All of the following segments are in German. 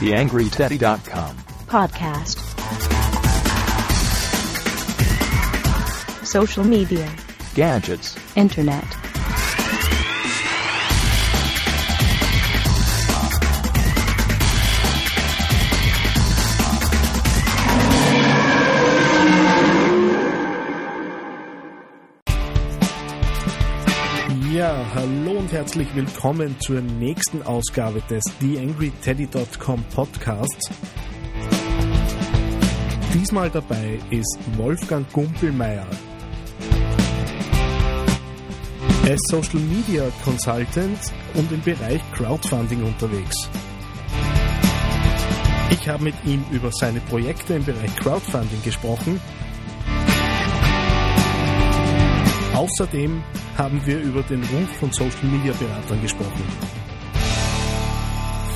TheAngryTeddy.com podcast. Social media, Gadgets, internet. Hallo und herzlich willkommen zur nächsten Ausgabe des TheAngryTeddy.com Podcasts. Diesmal dabei ist Wolfgang Gumpelmeier. Er Social Media Consultant und im Bereich Crowdfunding unterwegs. Ich habe mit ihm über seine Projekte im Bereich Crowdfunding gesprochen. Außerdem haben wir über den Ruf von Social Media Beratern gesprochen.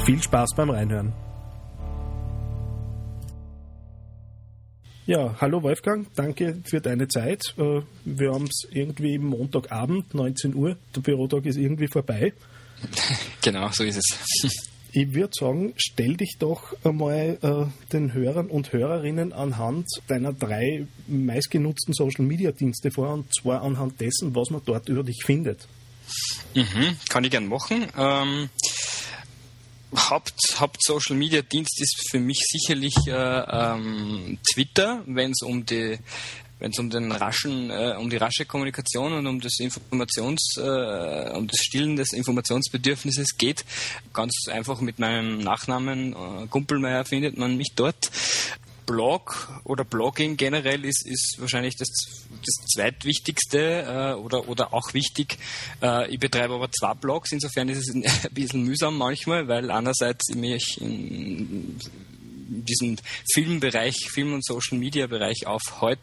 Viel Spaß beim Reinhören. Ja, hallo Wolfgang, danke für deine Zeit. Äh, Wir haben es irgendwie Montagabend, 19 Uhr. Der Bürotag ist irgendwie vorbei. Genau, so ist es. Ich würde sagen, stell dich doch einmal äh, den Hörern und Hörerinnen anhand deiner drei meistgenutzten Social Media Dienste vor und zwar anhand dessen, was man dort über dich findet. Mhm, kann ich gern machen. Ähm, Haupt, Haupt Social Media Dienst ist für mich sicherlich äh, ähm, Twitter, wenn es um die wenn es um den raschen, äh, um die rasche Kommunikation und um das Informations, äh, um das Stillen des Informationsbedürfnisses geht. Ganz einfach mit meinem Nachnamen äh, Gumpelmeier findet man mich dort. Blog oder Blogging generell ist, ist wahrscheinlich das, das zweitwichtigste äh, oder, oder auch wichtig. Äh, ich betreibe aber zwei Blogs, insofern ist es ein bisschen mühsam manchmal, weil einerseits mich in diesem Filmbereich, Film- und Social-Media-Bereich aufhält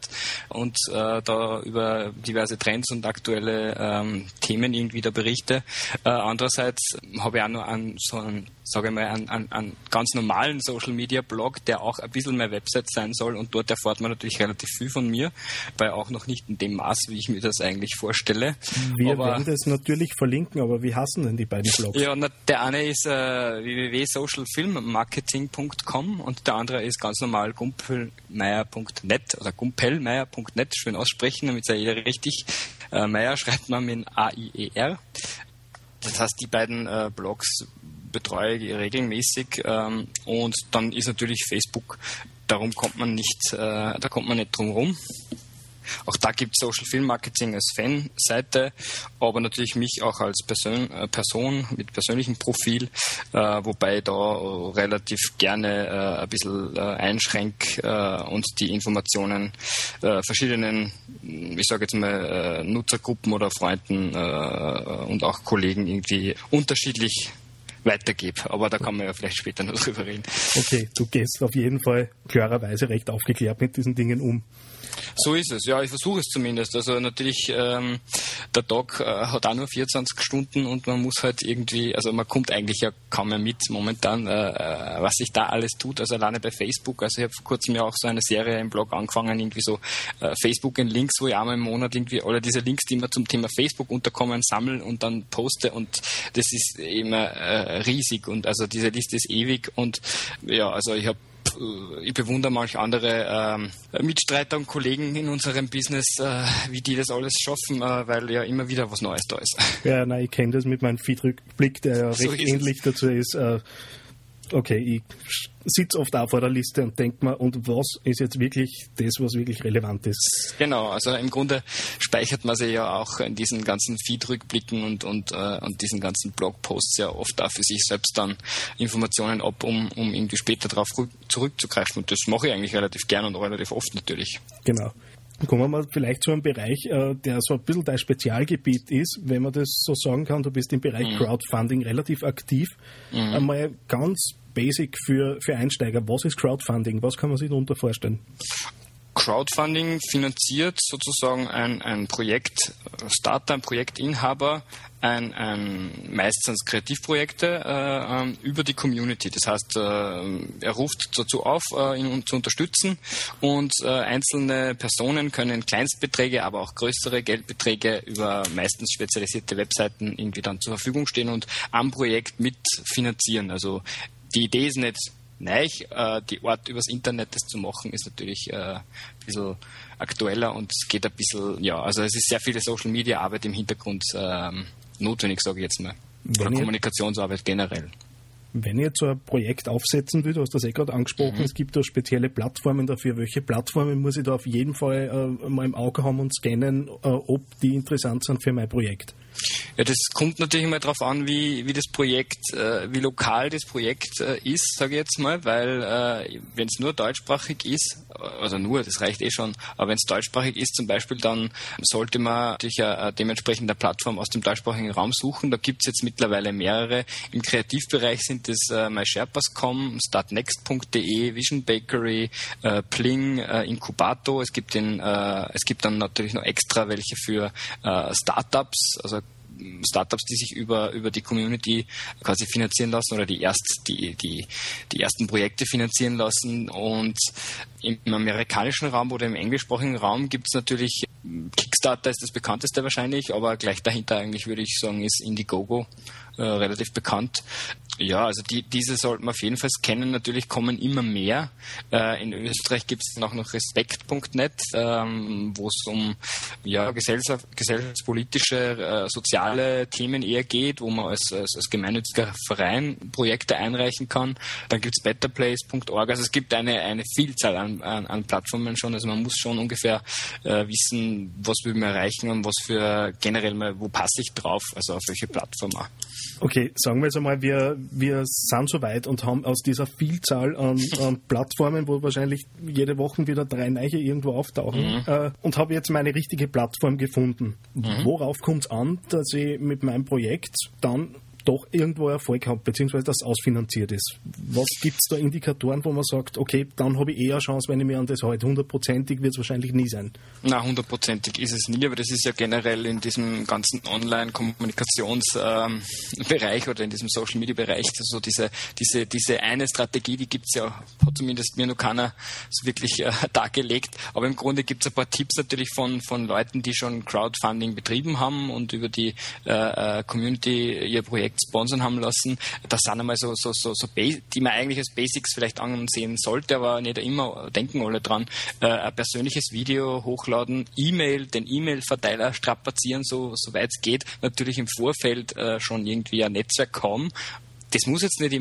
und äh, da über diverse Trends und aktuelle ähm, Themen irgendwie da berichte. Äh, andererseits habe ich auch noch einen, so einen, sage ich mal, einen, einen, einen ganz normalen Social-Media-Blog, der auch ein bisschen mehr Website sein soll und dort erfährt man natürlich relativ viel von mir, bei auch noch nicht in dem Maß, wie ich mir das eigentlich vorstelle. Wir Aber- werden das natürlich verlinken, aber wie hassen denn die beiden Blogs? ja, na, der eine ist äh, www.socialfilmmarketing.com und der andere ist ganz normal gumpelmeier.net oder gumpelmeier.net, schön aussprechen, damit es ja jeder richtig. Äh, Meier schreibt man mit A-I-E-R. Das heißt, die beiden äh, Blogs betreue ich regelmäßig ähm, und dann ist natürlich Facebook, darum kommt man nicht, äh, da kommt man nicht drum rum. Auch da gibt es Social Film Marketing als Fanseite, aber natürlich mich auch als Person, äh, Person mit persönlichem Profil, äh, wobei ich da relativ gerne äh, ein bisschen äh, einschränk äh, und die Informationen äh, verschiedenen, ich sage jetzt mal, äh, Nutzergruppen oder Freunden und auch Kollegen irgendwie unterschiedlich weitergebe. Aber da kann man ja vielleicht später noch drüber reden. Okay, du gehst auf jeden Fall klarerweise recht aufgeklärt mit diesen Dingen um. So ist es, ja, ich versuche es zumindest. Also natürlich, ähm, der Tag äh, hat auch nur 24 Stunden und man muss halt irgendwie, also man kommt eigentlich ja kaum mehr mit momentan, äh, äh, was sich da alles tut. Also alleine bei Facebook, also ich habe vor kurzem ja auch so eine Serie im Blog angefangen, irgendwie so äh, Facebook in Links, wo ich einmal im Monat irgendwie alle diese Links, die mir zum Thema Facebook unterkommen, sammle und dann poste und das ist immer äh, riesig und also diese Liste ist ewig und ja, also ich habe ich bewundere manch andere ähm, Mitstreiter und Kollegen in unserem Business, äh, wie die das alles schaffen, äh, weil ja immer wieder was Neues da ist. Ja, nein, ich kenne das mit meinem Feedrückblick, der ja So recht ist es. ähnlich dazu ist. Äh, okay, ich sitze oft auch vor der Liste und denke mir, und was ist jetzt wirklich das, was wirklich relevant ist? Genau, also im Grunde speichert man sich ja auch in diesen ganzen Feed-Rückblicken und, und, äh, und diesen ganzen Blogposts ja oft auch für sich selbst dann Informationen ab, um, um irgendwie später darauf zurückzugreifen. Und das mache ich eigentlich relativ gern und relativ oft natürlich. Genau. Kommen wir mal vielleicht zu einem Bereich, äh, der so ein bisschen dein Spezialgebiet ist, wenn man das so sagen kann. Du bist im Bereich Mhm. Crowdfunding relativ aktiv. Einmal ganz basic für, für Einsteiger. Was ist Crowdfunding? Was kann man sich darunter vorstellen? Crowdfunding finanziert sozusagen ein, ein Projekt Starter, ein Projektinhaber ein, ein meistens Kreativprojekte äh, ähm, über die Community. Das heißt, äh, er ruft dazu auf, äh, ihn zu unterstützen und äh, einzelne Personen können Kleinstbeträge, aber auch größere Geldbeträge über meistens spezialisierte Webseiten irgendwie dann zur Verfügung stehen und am Projekt mitfinanzieren. Also die Idee ist nicht Neich, äh, die Art übers Internet das zu machen, ist natürlich äh, ein bisschen aktueller und es geht ein bisschen, ja, also es ist sehr viele Social Media Arbeit im Hintergrund ähm, notwendig, sage ich jetzt mal. Wenn Oder Kommunikationsarbeit generell. Wenn ich jetzt so ein Projekt aufsetzen will, du hast das eh gerade angesprochen, mhm. es gibt da spezielle Plattformen dafür. Welche Plattformen muss ich da auf jeden Fall äh, mal im Auge haben und scannen, äh, ob die interessant sind für mein Projekt? Ja, das kommt natürlich mal darauf an, wie, wie das Projekt, äh, wie lokal das Projekt äh, ist, sage ich jetzt mal, weil äh, wenn es nur deutschsprachig ist, also nur, das reicht eh schon, aber wenn es deutschsprachig ist zum Beispiel, dann sollte man natürlich eine, dementsprechend eine Plattform aus dem deutschsprachigen Raum suchen. Da gibt es jetzt mittlerweile mehrere. Im Kreativbereich sind es äh, MySherpas.com, startnext.de, Vision Bakery, äh, Pling, äh, Incubato. Es gibt, den, äh, es gibt dann natürlich noch extra welche für äh, Startups, also Startups, die sich über, über die Community quasi finanzieren lassen oder die, erst, die, die, die ersten Projekte finanzieren lassen. Und im amerikanischen Raum oder im englischsprachigen Raum gibt es natürlich, Kickstarter ist das bekannteste wahrscheinlich, aber gleich dahinter eigentlich würde ich sagen, ist Indiegogo äh, relativ bekannt. Ja, also die, diese sollten wir auf jeden Fall kennen. Natürlich kommen immer mehr. Äh, in Österreich gibt es auch noch respekt.net, ähm, wo es um ja, gesellschaft, gesellschaftspolitische, äh, soziale Themen eher geht, wo man als, als, als gemeinnütziger Verein Projekte einreichen kann. Dann gibt es betterplace.org. Also es gibt eine, eine Vielzahl an, an, an Plattformen schon. Also man muss schon ungefähr äh, wissen, was will man erreichen und was für generell mal, wo passe ich drauf, also auf welche Plattform auch. Okay, sagen wir jetzt einmal, wir, wir sind so weit und haben aus dieser Vielzahl an, an Plattformen, wo wahrscheinlich jede Woche wieder drei neue irgendwo auftauchen, mhm. äh, und habe jetzt meine richtige Plattform gefunden. Mhm. Worauf kommt es an, dass ich mit meinem Projekt dann doch irgendwo Erfolg hat, beziehungsweise das ausfinanziert ist. Was gibt es da Indikatoren, wo man sagt, okay, dann habe ich eher Chance, wenn ich mir an das halte. Hundertprozentig wird es wahrscheinlich nie sein. Na, hundertprozentig ist es nie, aber das ist ja generell in diesem ganzen Online-Kommunikationsbereich ähm, oder in diesem Social-Media-Bereich so diese, diese, diese eine Strategie, die gibt es ja, hat zumindest mir noch keiner so wirklich äh, dargelegt, aber im Grunde gibt es ein paar Tipps natürlich von, von Leuten, die schon Crowdfunding betrieben haben und über die äh, äh Community ihr Projekt Projekt sponsern haben lassen. Das sind einmal so, so, so, so die man eigentlich als Basics vielleicht ansehen sollte, aber nicht immer denken alle dran. Äh, ein persönliches Video hochladen, E-Mail, den E-Mail-Verteiler strapazieren, so, so weit es geht. Natürlich im Vorfeld äh, schon irgendwie ein Netzwerk haben das muss jetzt nicht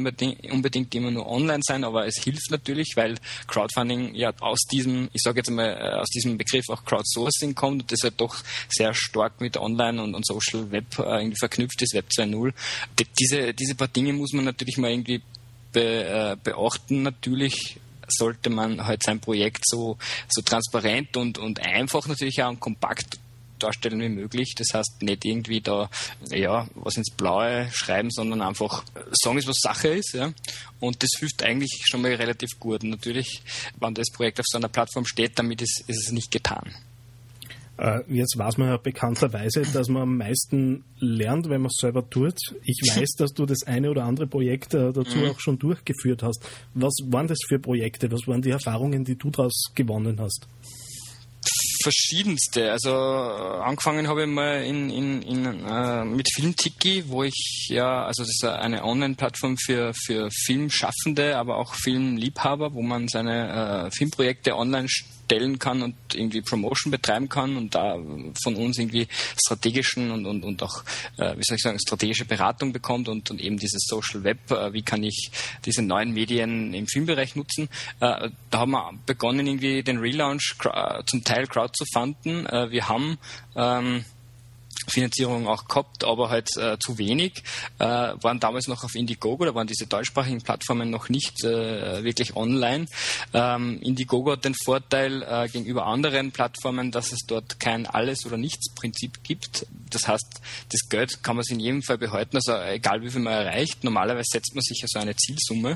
unbedingt immer nur online sein, aber es hilft natürlich, weil Crowdfunding ja aus diesem, ich sage jetzt mal, äh, aus diesem Begriff auch Crowdsourcing kommt und das halt doch sehr stark mit Online und, und Social Web äh, irgendwie verknüpft ist, Web 2.0. Diese, diese paar Dinge muss man natürlich mal irgendwie be, äh, beachten. Natürlich sollte man halt sein Projekt so, so transparent und, und einfach natürlich auch und kompakt darstellen wie möglich. Das heißt, nicht irgendwie da ja, was ins Blaue schreiben, sondern einfach sagen, was Sache ist. Ja. Und das hilft eigentlich schon mal relativ gut. Natürlich, wenn das Projekt auf so einer Plattform steht, damit ist, ist es nicht getan. Äh, jetzt weiß man ja bekannterweise, dass man am meisten lernt, wenn man es selber tut. Ich weiß, dass du das eine oder andere Projekt äh, dazu mhm. auch schon durchgeführt hast. Was waren das für Projekte? Was waren die Erfahrungen, die du daraus gewonnen hast? Verschiedenste. Also äh, angefangen habe ich mal in, in, in, äh, mit Filmtiki, wo ich ja, also das ist eine Online-Plattform für, für Filmschaffende, aber auch Filmliebhaber, wo man seine äh, Filmprojekte online stellen kann und irgendwie Promotion betreiben kann und da von uns irgendwie strategischen und, und, und auch, äh, wie soll ich sagen, strategische Beratung bekommt und, und eben dieses Social Web, äh, wie kann ich diese neuen Medien im Filmbereich nutzen. Äh, da haben wir begonnen, irgendwie den Relaunch zum Teil Crowd zu fanden. Äh, wir haben ähm, Finanzierung auch gehabt, aber halt äh, zu wenig. Äh, waren damals noch auf Indiegogo, da waren diese deutschsprachigen Plattformen noch nicht äh, wirklich online. Ähm, Indiegogo hat den Vorteil äh, gegenüber anderen Plattformen, dass es dort kein Alles- oder Nichts-Prinzip gibt. Das heißt, das Geld kann man sich in jedem Fall behalten, also egal wie viel man erreicht. Normalerweise setzt man sich ja so eine Zielsumme,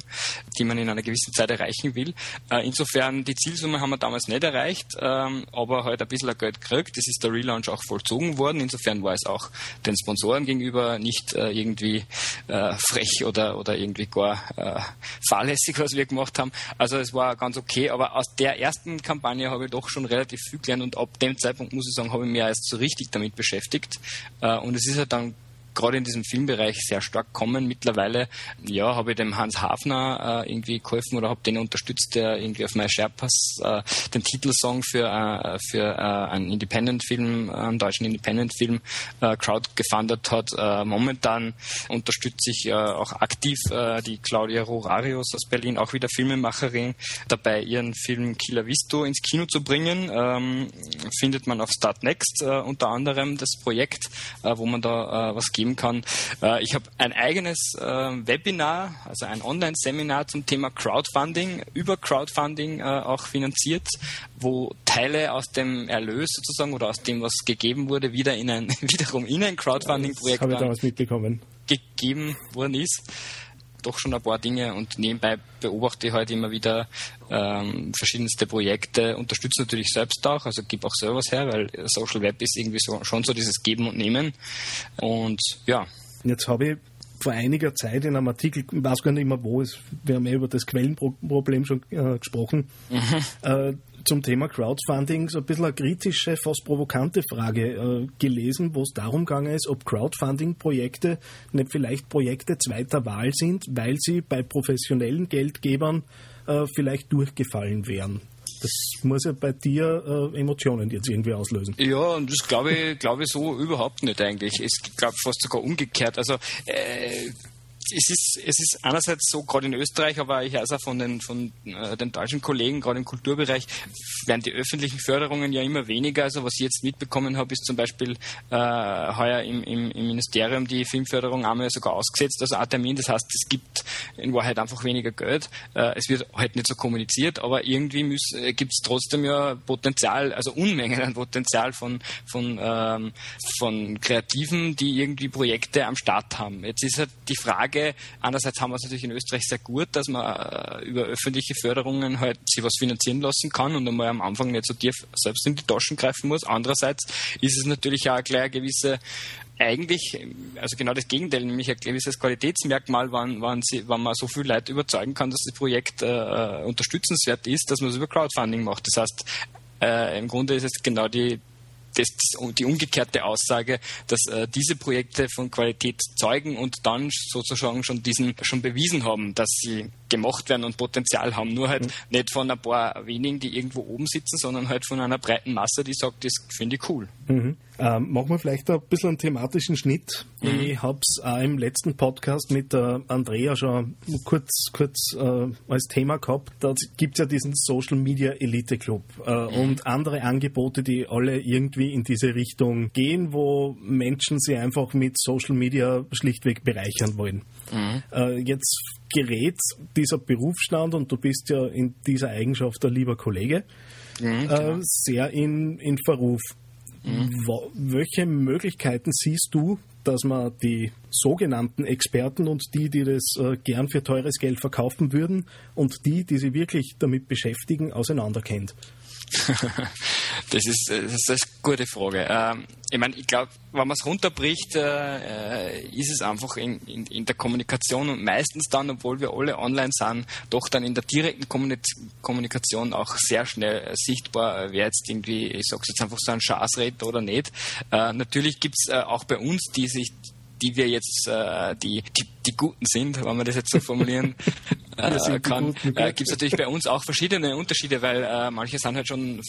die man in einer gewissen Zeit erreichen will. Äh, insofern, die Zielsumme haben wir damals nicht erreicht, ähm, aber halt ein bisschen Geld gekriegt. Das ist der Relaunch auch vollzogen worden. Insofern war es auch den Sponsoren gegenüber nicht äh, irgendwie äh, frech oder, oder irgendwie gar äh, fahrlässig, was wir gemacht haben. Also es war ganz okay, aber aus der ersten Kampagne habe ich doch schon relativ viel gelernt und ab dem Zeitpunkt, muss ich sagen, habe ich mich erst so richtig damit beschäftigt. Äh, und es ist halt dann gerade in diesem Filmbereich sehr stark kommen. Mittlerweile, ja, habe ich dem Hans Hafner äh, irgendwie geholfen oder habe den unterstützt, der irgendwie auf My Sherpas äh, den Titelsong für, äh, für äh, einen Independent-Film, einen deutschen Independent-Film äh, Crowd gefundet hat. Äh, momentan unterstütze ich äh, auch aktiv äh, die Claudia Rorarius aus Berlin, auch wieder Filmemacherin, dabei ihren Film Killer Visto ins Kino zu bringen. Ähm, findet man auf Start Next äh, unter anderem das Projekt, äh, wo man da äh, was gibt geben kann. Äh, ich habe ein eigenes äh, Webinar, also ein Online-Seminar zum Thema Crowdfunding, über Crowdfunding äh, auch finanziert, wo Teile aus dem Erlös sozusagen oder aus dem, was gegeben wurde, wieder in ein, wiederum in ein Crowdfunding-Projekt gegeben worden ist doch schon ein paar Dinge und nebenbei beobachte ich halt immer wieder ähm, verschiedenste Projekte, unterstütze natürlich selbst auch, also gebe auch Servers her, weil Social Web ist irgendwie so, schon so dieses Geben und Nehmen. Und ja. Jetzt habe ich vor einiger Zeit in einem Artikel, ich weiß gar nicht mehr wo, es, wir haben ja über das Quellenproblem schon äh, gesprochen, mhm. äh, zum Thema Crowdfunding so ein bisschen eine kritische, fast provokante Frage äh, gelesen, wo es darum gegangen ist, ob Crowdfunding-Projekte nicht vielleicht Projekte zweiter Wahl sind, weil sie bei professionellen Geldgebern äh, vielleicht durchgefallen wären. Das muss ja bei dir äh, Emotionen jetzt irgendwie auslösen. Ja, und das glaube ich, glaube ich so überhaupt nicht eigentlich. Es glaube fast sogar umgekehrt. Also äh, es ist, es ist einerseits so, gerade in Österreich, aber ich weiß auch von den, von äh, den deutschen Kollegen, gerade im Kulturbereich, werden die öffentlichen Förderungen ja immer weniger. Also was ich jetzt mitbekommen habe, ist zum Beispiel äh, heuer im, im, im, Ministerium die Filmförderung einmal sogar ausgesetzt, also ein Termin. Das heißt, es gibt in Wahrheit einfach weniger Geld. Äh, es wird halt nicht so kommuniziert, aber irgendwie äh, gibt es trotzdem ja Potenzial, also Unmengen an Potenzial von, von, ähm, von Kreativen, die irgendwie Projekte am Start haben. Jetzt ist halt die Frage, Frage. Andererseits haben wir es natürlich in Österreich sehr gut, dass man äh, über öffentliche Förderungen halt sich was finanzieren lassen kann und einmal am Anfang nicht so tief selbst in die Taschen greifen muss. Andererseits ist es natürlich auch gleich eine gewisse eigentlich, also genau das Gegenteil, nämlich ein gewisses Qualitätsmerkmal, wann, wann, sie, wann man so viele Leute überzeugen kann, dass das Projekt äh unterstützenswert ist, dass man es über Crowdfunding macht. Das heißt, äh, im Grunde ist es genau die, das, die umgekehrte Aussage, dass äh, diese Projekte von Qualität zeugen und dann sozusagen schon diesen schon bewiesen haben, dass sie gemacht werden und Potenzial haben. Nur halt mhm. nicht von ein paar wenigen, die irgendwo oben sitzen, sondern halt von einer breiten Masse, die sagt, das finde ich cool. Mhm. Ähm, machen wir vielleicht ein bisschen einen thematischen Schnitt. Mhm. Ich habe es auch im letzten Podcast mit der Andrea schon kurz, kurz äh, als Thema gehabt. Da gibt es ja diesen Social Media Elite Club äh, mhm. und andere Angebote, die alle irgendwie in diese Richtung gehen, wo Menschen sich einfach mit Social Media schlichtweg bereichern wollen. Mhm. Äh, jetzt gerät dieser Berufsstand, und du bist ja in dieser Eigenschaft ein lieber Kollege, mhm, äh, sehr in, in Verruf. Mhm. Welche Möglichkeiten siehst du, dass man die sogenannten Experten und die, die das äh, gern für teures Geld verkaufen würden und die, die sich wirklich damit beschäftigen, auseinanderkennt? das, ist, das ist eine gute Frage. Ähm, ich meine, ich glaube, wenn man es runterbricht, äh, ist es einfach in, in, in, der Kommunikation und meistens dann, obwohl wir alle online sind, doch dann in der direkten Kommunikation auch sehr schnell sichtbar, wer jetzt irgendwie, ich sage jetzt einfach so ein Schaßredner oder nicht. Äh, natürlich gibt es äh, auch bei uns, die sich die wir jetzt äh, die, die, die Guten sind, wenn wir das jetzt so formulieren, äh, kann, äh, gibt es natürlich bei uns auch verschiedene Unterschiede, weil äh, manche sind halt schon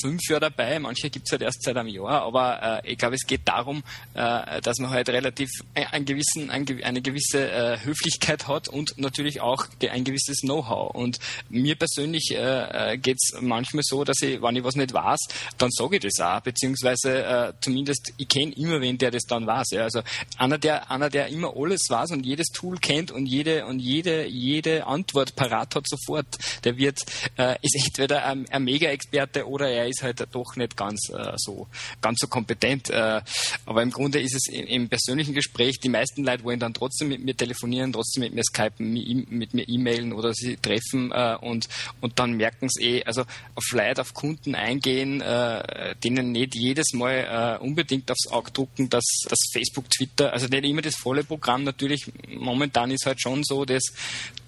fünf Jahre dabei, manche gibt es halt erst seit einem Jahr, aber äh, ich glaube, es geht darum, äh, dass man halt relativ ein gewissen, ein, eine gewisse äh, Höflichkeit hat und natürlich auch ein gewisses Know-how. Und mir persönlich äh, äh geht es manchmal so, dass ich, wenn ich was nicht weiß, dann sage ich das auch, beziehungsweise äh, zumindest ich kenne immer wen, der das dann weiß. Ja. Also einer, der, einer, der immer alles weiß und jedes Tool kennt und jede und jede, jede Antwort parat hat sofort, der wird, äh, ist entweder ein, ein Mega-Experte oder er ist halt doch nicht ganz äh, so ganz so kompetent. Äh, aber im Grunde ist es im, persönlichen Gespräch, die meisten Leute wollen dann trotzdem mit mir telefonieren, trotzdem mit mir skypen, mit mir e-mailen oder sie treffen äh, und, und dann merken sie eh, also auf Leute, auf Kunden eingehen, äh, denen nicht jedes Mal äh, unbedingt aufs Auge drucken, dass das Facebook, Twitter, also nicht immer das volle Programm natürlich, momentan ist halt schon so, dass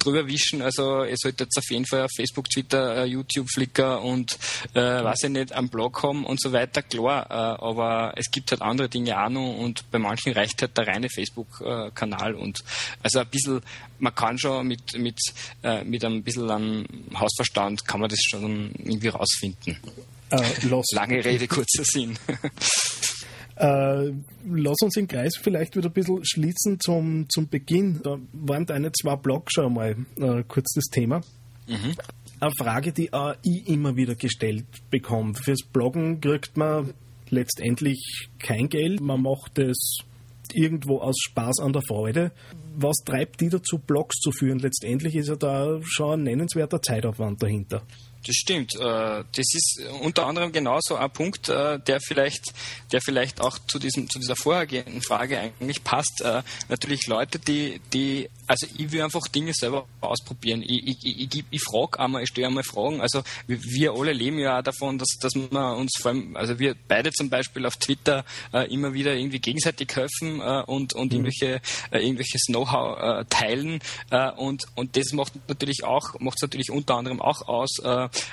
drüber wischen. Also ihr solltet auf jeden Fall auf Facebook, Twitter, äh, YouTube, Flickr und äh, weiß ich nicht, am Blog haben und so weiter, klar. Äh, aber es gibt halt andere Dinge noch und bei manchen reicht halt der reine Facebook-Kanal und also ein bisschen, man kann schon mit, mit, äh, mit ein bisschen an Hausverstand kann man das schon irgendwie rausfinden. Äh, Lange Rede, kurzer Sinn. Äh, lass uns den Kreis vielleicht wieder ein bisschen schließen zum, zum Beginn. Da waren deine zwei Blogs schon mal äh, kurz das Thema. Mhm. Eine Frage, die auch ich immer wieder gestellt bekomme. Fürs Bloggen kriegt man letztendlich kein Geld. Man macht es irgendwo aus Spaß an der Freude. Was treibt die dazu, Blogs zu führen? Letztendlich ist ja da schon ein nennenswerter Zeitaufwand dahinter. Das stimmt. Äh, das ist unter anderem genauso ein Punkt, äh, der vielleicht, der vielleicht auch zu diesem, zu dieser vorhergehenden Frage eigentlich passt. Äh, natürlich Leute, die, die, also ich will einfach Dinge selber ausprobieren. Ich, ich, ich, ich frage einmal, ich stelle einmal Fragen. Also wir alle leben ja auch davon, dass, dass wir uns vor allem, also wir beide zum Beispiel auf Twitter immer wieder irgendwie gegenseitig helfen und, und mhm. irgendwelche, irgendwelches Know-how teilen. und, und das macht natürlich auch, macht es natürlich unter anderem auch aus,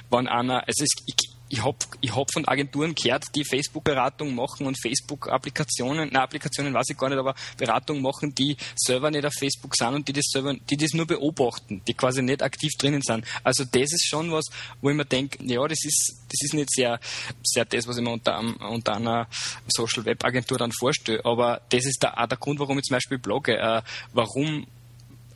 wenn einer, also es, ich, ich habe ich hab von Agenturen gehört, die Facebook-Beratung machen und Facebook-Applikationen, na Applikationen weiß ich gar nicht, aber Beratung machen, die selber nicht auf Facebook sind und die das selber, die das nur beobachten, die quasi nicht aktiv drinnen sind. Also das ist schon was, wo ich mir denke, ja, das ist, das ist nicht sehr, sehr das, was ich mir unter, unter einer Social Web Agentur dann vorstelle. Aber das ist der, auch der Grund, warum ich zum Beispiel blogge. Äh, warum,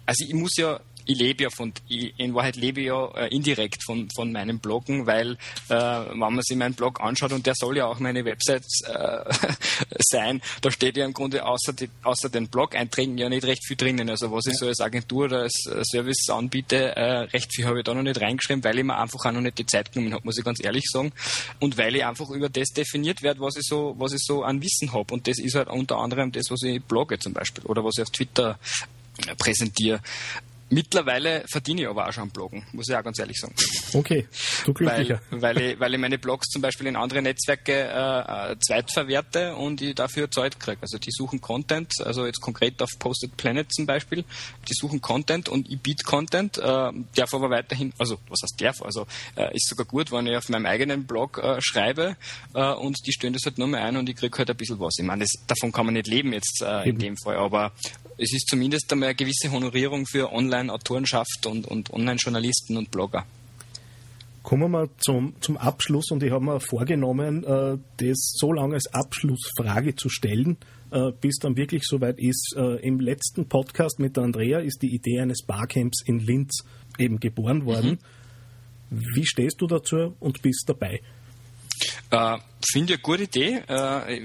also ich muss ja ich lebe ja von, ich, in Wahrheit lebe ich ja äh, indirekt von, von meinem Bloggen, weil äh, wenn man sich meinen Blog anschaut und der soll ja auch meine Website äh, sein, da steht ja im Grunde außer, die, außer den Blog-Einträgen ja nicht recht viel drinnen. Also was ich so als Agentur oder als äh, Service anbiete, äh, recht viel habe ich da noch nicht reingeschrieben, weil ich mir einfach auch noch nicht die Zeit genommen habe, muss ich ganz ehrlich sagen. Und weil ich einfach über das definiert werde, was ich so, was ich so an Wissen habe. Und das ist halt unter anderem das, was ich blogge zum Beispiel oder was ich auf Twitter präsentiere. Mittlerweile verdiene ich aber auch schon am Bloggen, muss ich auch ganz ehrlich sagen. Okay, du glücklicher. Weil, weil, ich, weil ich meine Blogs zum Beispiel in andere Netzwerke äh, äh zweitverwerte und ich dafür Zeit kriege. Also die suchen Content, also jetzt konkret auf Posted Planet zum Beispiel, die suchen Content und ich biete Content, äh, darf aber weiterhin, also was heißt darf, also äh, ist sogar gut, wenn ich auf meinem eigenen Blog äh, schreibe äh, und die stellen das halt nur mehr ein und ich kriege halt ein bisschen was. Ich meine, das, davon kann man nicht leben jetzt äh, in dem Fall, aber es ist zumindest einmal eine gewisse Honorierung für Online-Autorenschaft und, und Online-Journalisten und Blogger. Kommen wir mal zum, zum Abschluss und ich habe mir vorgenommen, äh, das so lange als Abschlussfrage zu stellen, äh, bis dann wirklich soweit ist. Äh, Im letzten Podcast mit der Andrea ist die Idee eines Barcamps in Linz eben geboren worden. Mhm. Wie stehst du dazu und bist dabei? Finde ich eine gute Idee. Äh,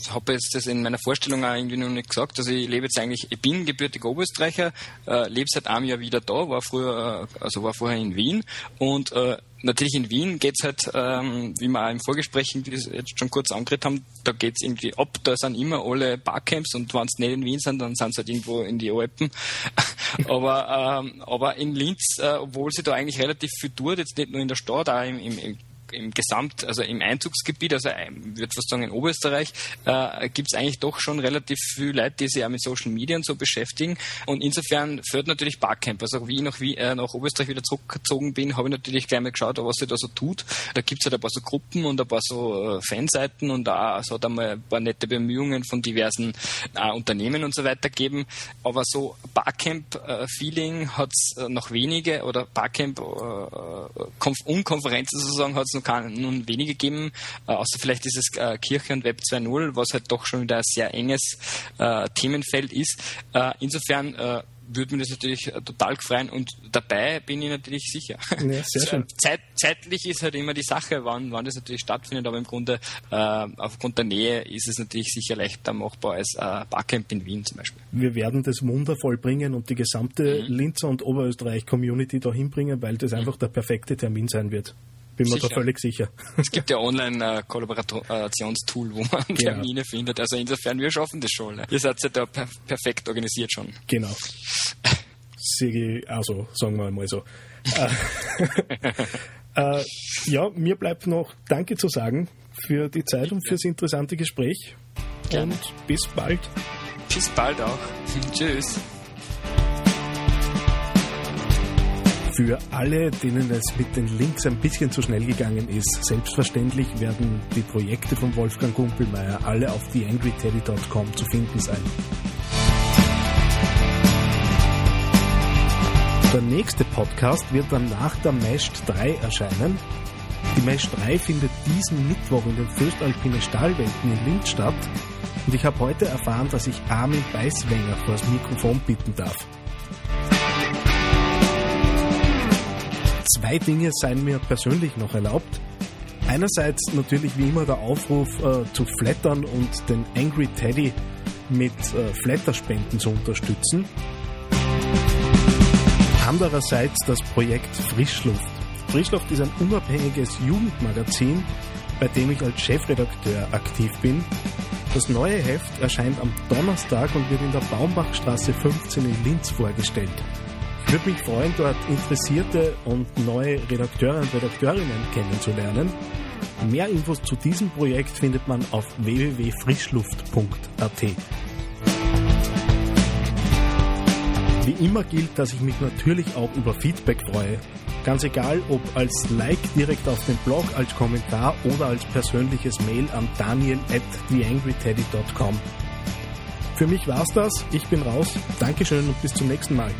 ich habe jetzt das in meiner Vorstellung auch irgendwie noch nicht gesagt. Also ich lebe jetzt eigentlich, ich bin gebürtiger Oberösterreicher, äh, lebe seit einem Jahr wieder da, war früher, äh, also war vorher in Wien und äh, natürlich in Wien geht es halt, ähm, wie wir auch im Vorgespräch jetzt schon kurz angeredet haben, da geht es irgendwie ab, da sind immer alle Barcamps und wenn es nicht in Wien sind, dann sind sie halt irgendwo in die Alpen. aber, ähm, aber in Linz, äh, obwohl sie da eigentlich relativ viel tut, jetzt nicht nur in der Stadt, auch im, im, im Gesamt, also im Einzugsgebiet, also ich würde fast sagen in Oberösterreich, äh, gibt es eigentlich doch schon relativ viele Leute, die sich auch mit Social Media und so beschäftigen. Und insofern führt natürlich Barcamp. Also wie ich nach, wie, äh, nach Oberösterreich wieder zurückgezogen bin, habe ich natürlich gleich mal geschaut, was sich da so tut. Da gibt es halt ein paar so Gruppen und ein paar so äh, Fanseiten und auch, es hat einmal ein paar nette Bemühungen von diversen äh, Unternehmen und so weiter gegeben. Aber so Barcamp-Feeling hat es äh, noch wenige oder Barcamp-Unkonferenzen äh, sozusagen hat es noch keine, nun wenige gegeben, äh, außer vielleicht dieses äh, Kirche und Web 2.0, was halt doch schon wieder ein sehr enges äh, Themenfeld ist. Äh, insofern äh, würde mich das natürlich äh, total freuen und dabei bin ich natürlich sicher. Ja, sehr schön. Zeit, zeitlich ist halt immer die Sache, wann, wann das natürlich stattfindet, aber im Grunde äh, aufgrund der Nähe ist es natürlich sicher leichter machbar als äh, Barcamp in Wien zum Beispiel. Wir werden das wundervoll bringen und die gesamte mhm. Linzer und Oberösterreich-Community dahin bringen, weil das einfach der perfekte Termin sein wird bin mir da völlig sicher. Es gibt ja Online-Kollaborationstool, wo man genau. Termine findet. Also insofern, wir schaffen das schon. Ne? Ihr seid ja da per perfekt organisiert schon. Genau. also, sagen wir mal so. äh, ja, mir bleibt noch Danke zu sagen für die Zeit und fürs interessante Gespräch. Gerne. Und bis bald. Bis bald auch. Tschüss. Für alle, denen es mit den Links ein bisschen zu schnell gegangen ist, selbstverständlich werden die Projekte von Wolfgang Gumpelmeier alle auf theangryteddy.com zu finden sein. Der nächste Podcast wird dann nach der Mesh 3 erscheinen. Die Mesh 3 findet diesen Mittwoch in den Föstalpine Stahlwelten in Linz statt. Und ich habe heute erfahren, dass ich Armin Beiswenger vor das Mikrofon bitten darf. Zwei Dinge seien mir persönlich noch erlaubt. Einerseits natürlich wie immer der Aufruf äh, zu flattern und den Angry Teddy mit äh, Flatterspenden zu unterstützen. Andererseits das Projekt Frischluft. Frischluft ist ein unabhängiges Jugendmagazin, bei dem ich als Chefredakteur aktiv bin. Das neue Heft erscheint am Donnerstag und wird in der Baumbachstraße 15 in Linz vorgestellt. Ich würde mich freuen, dort interessierte und neue Redakteure und Redakteurinnen kennenzulernen. Mehr Infos zu diesem Projekt findet man auf www.frischluft.at. Wie immer gilt, dass ich mich natürlich auch über Feedback freue. Ganz egal, ob als Like direkt auf dem Blog, als Kommentar oder als persönliches Mail an daniel at theangryteddy.com. Für mich war's das. Ich bin raus. Dankeschön und bis zum nächsten Mal.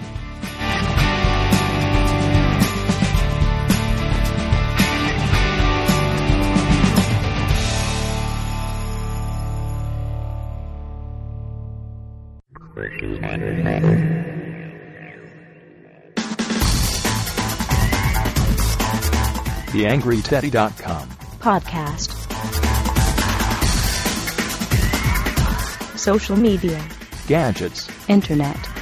TheAngryTeddy.com Podcast. Social media. Gadgets. Internet.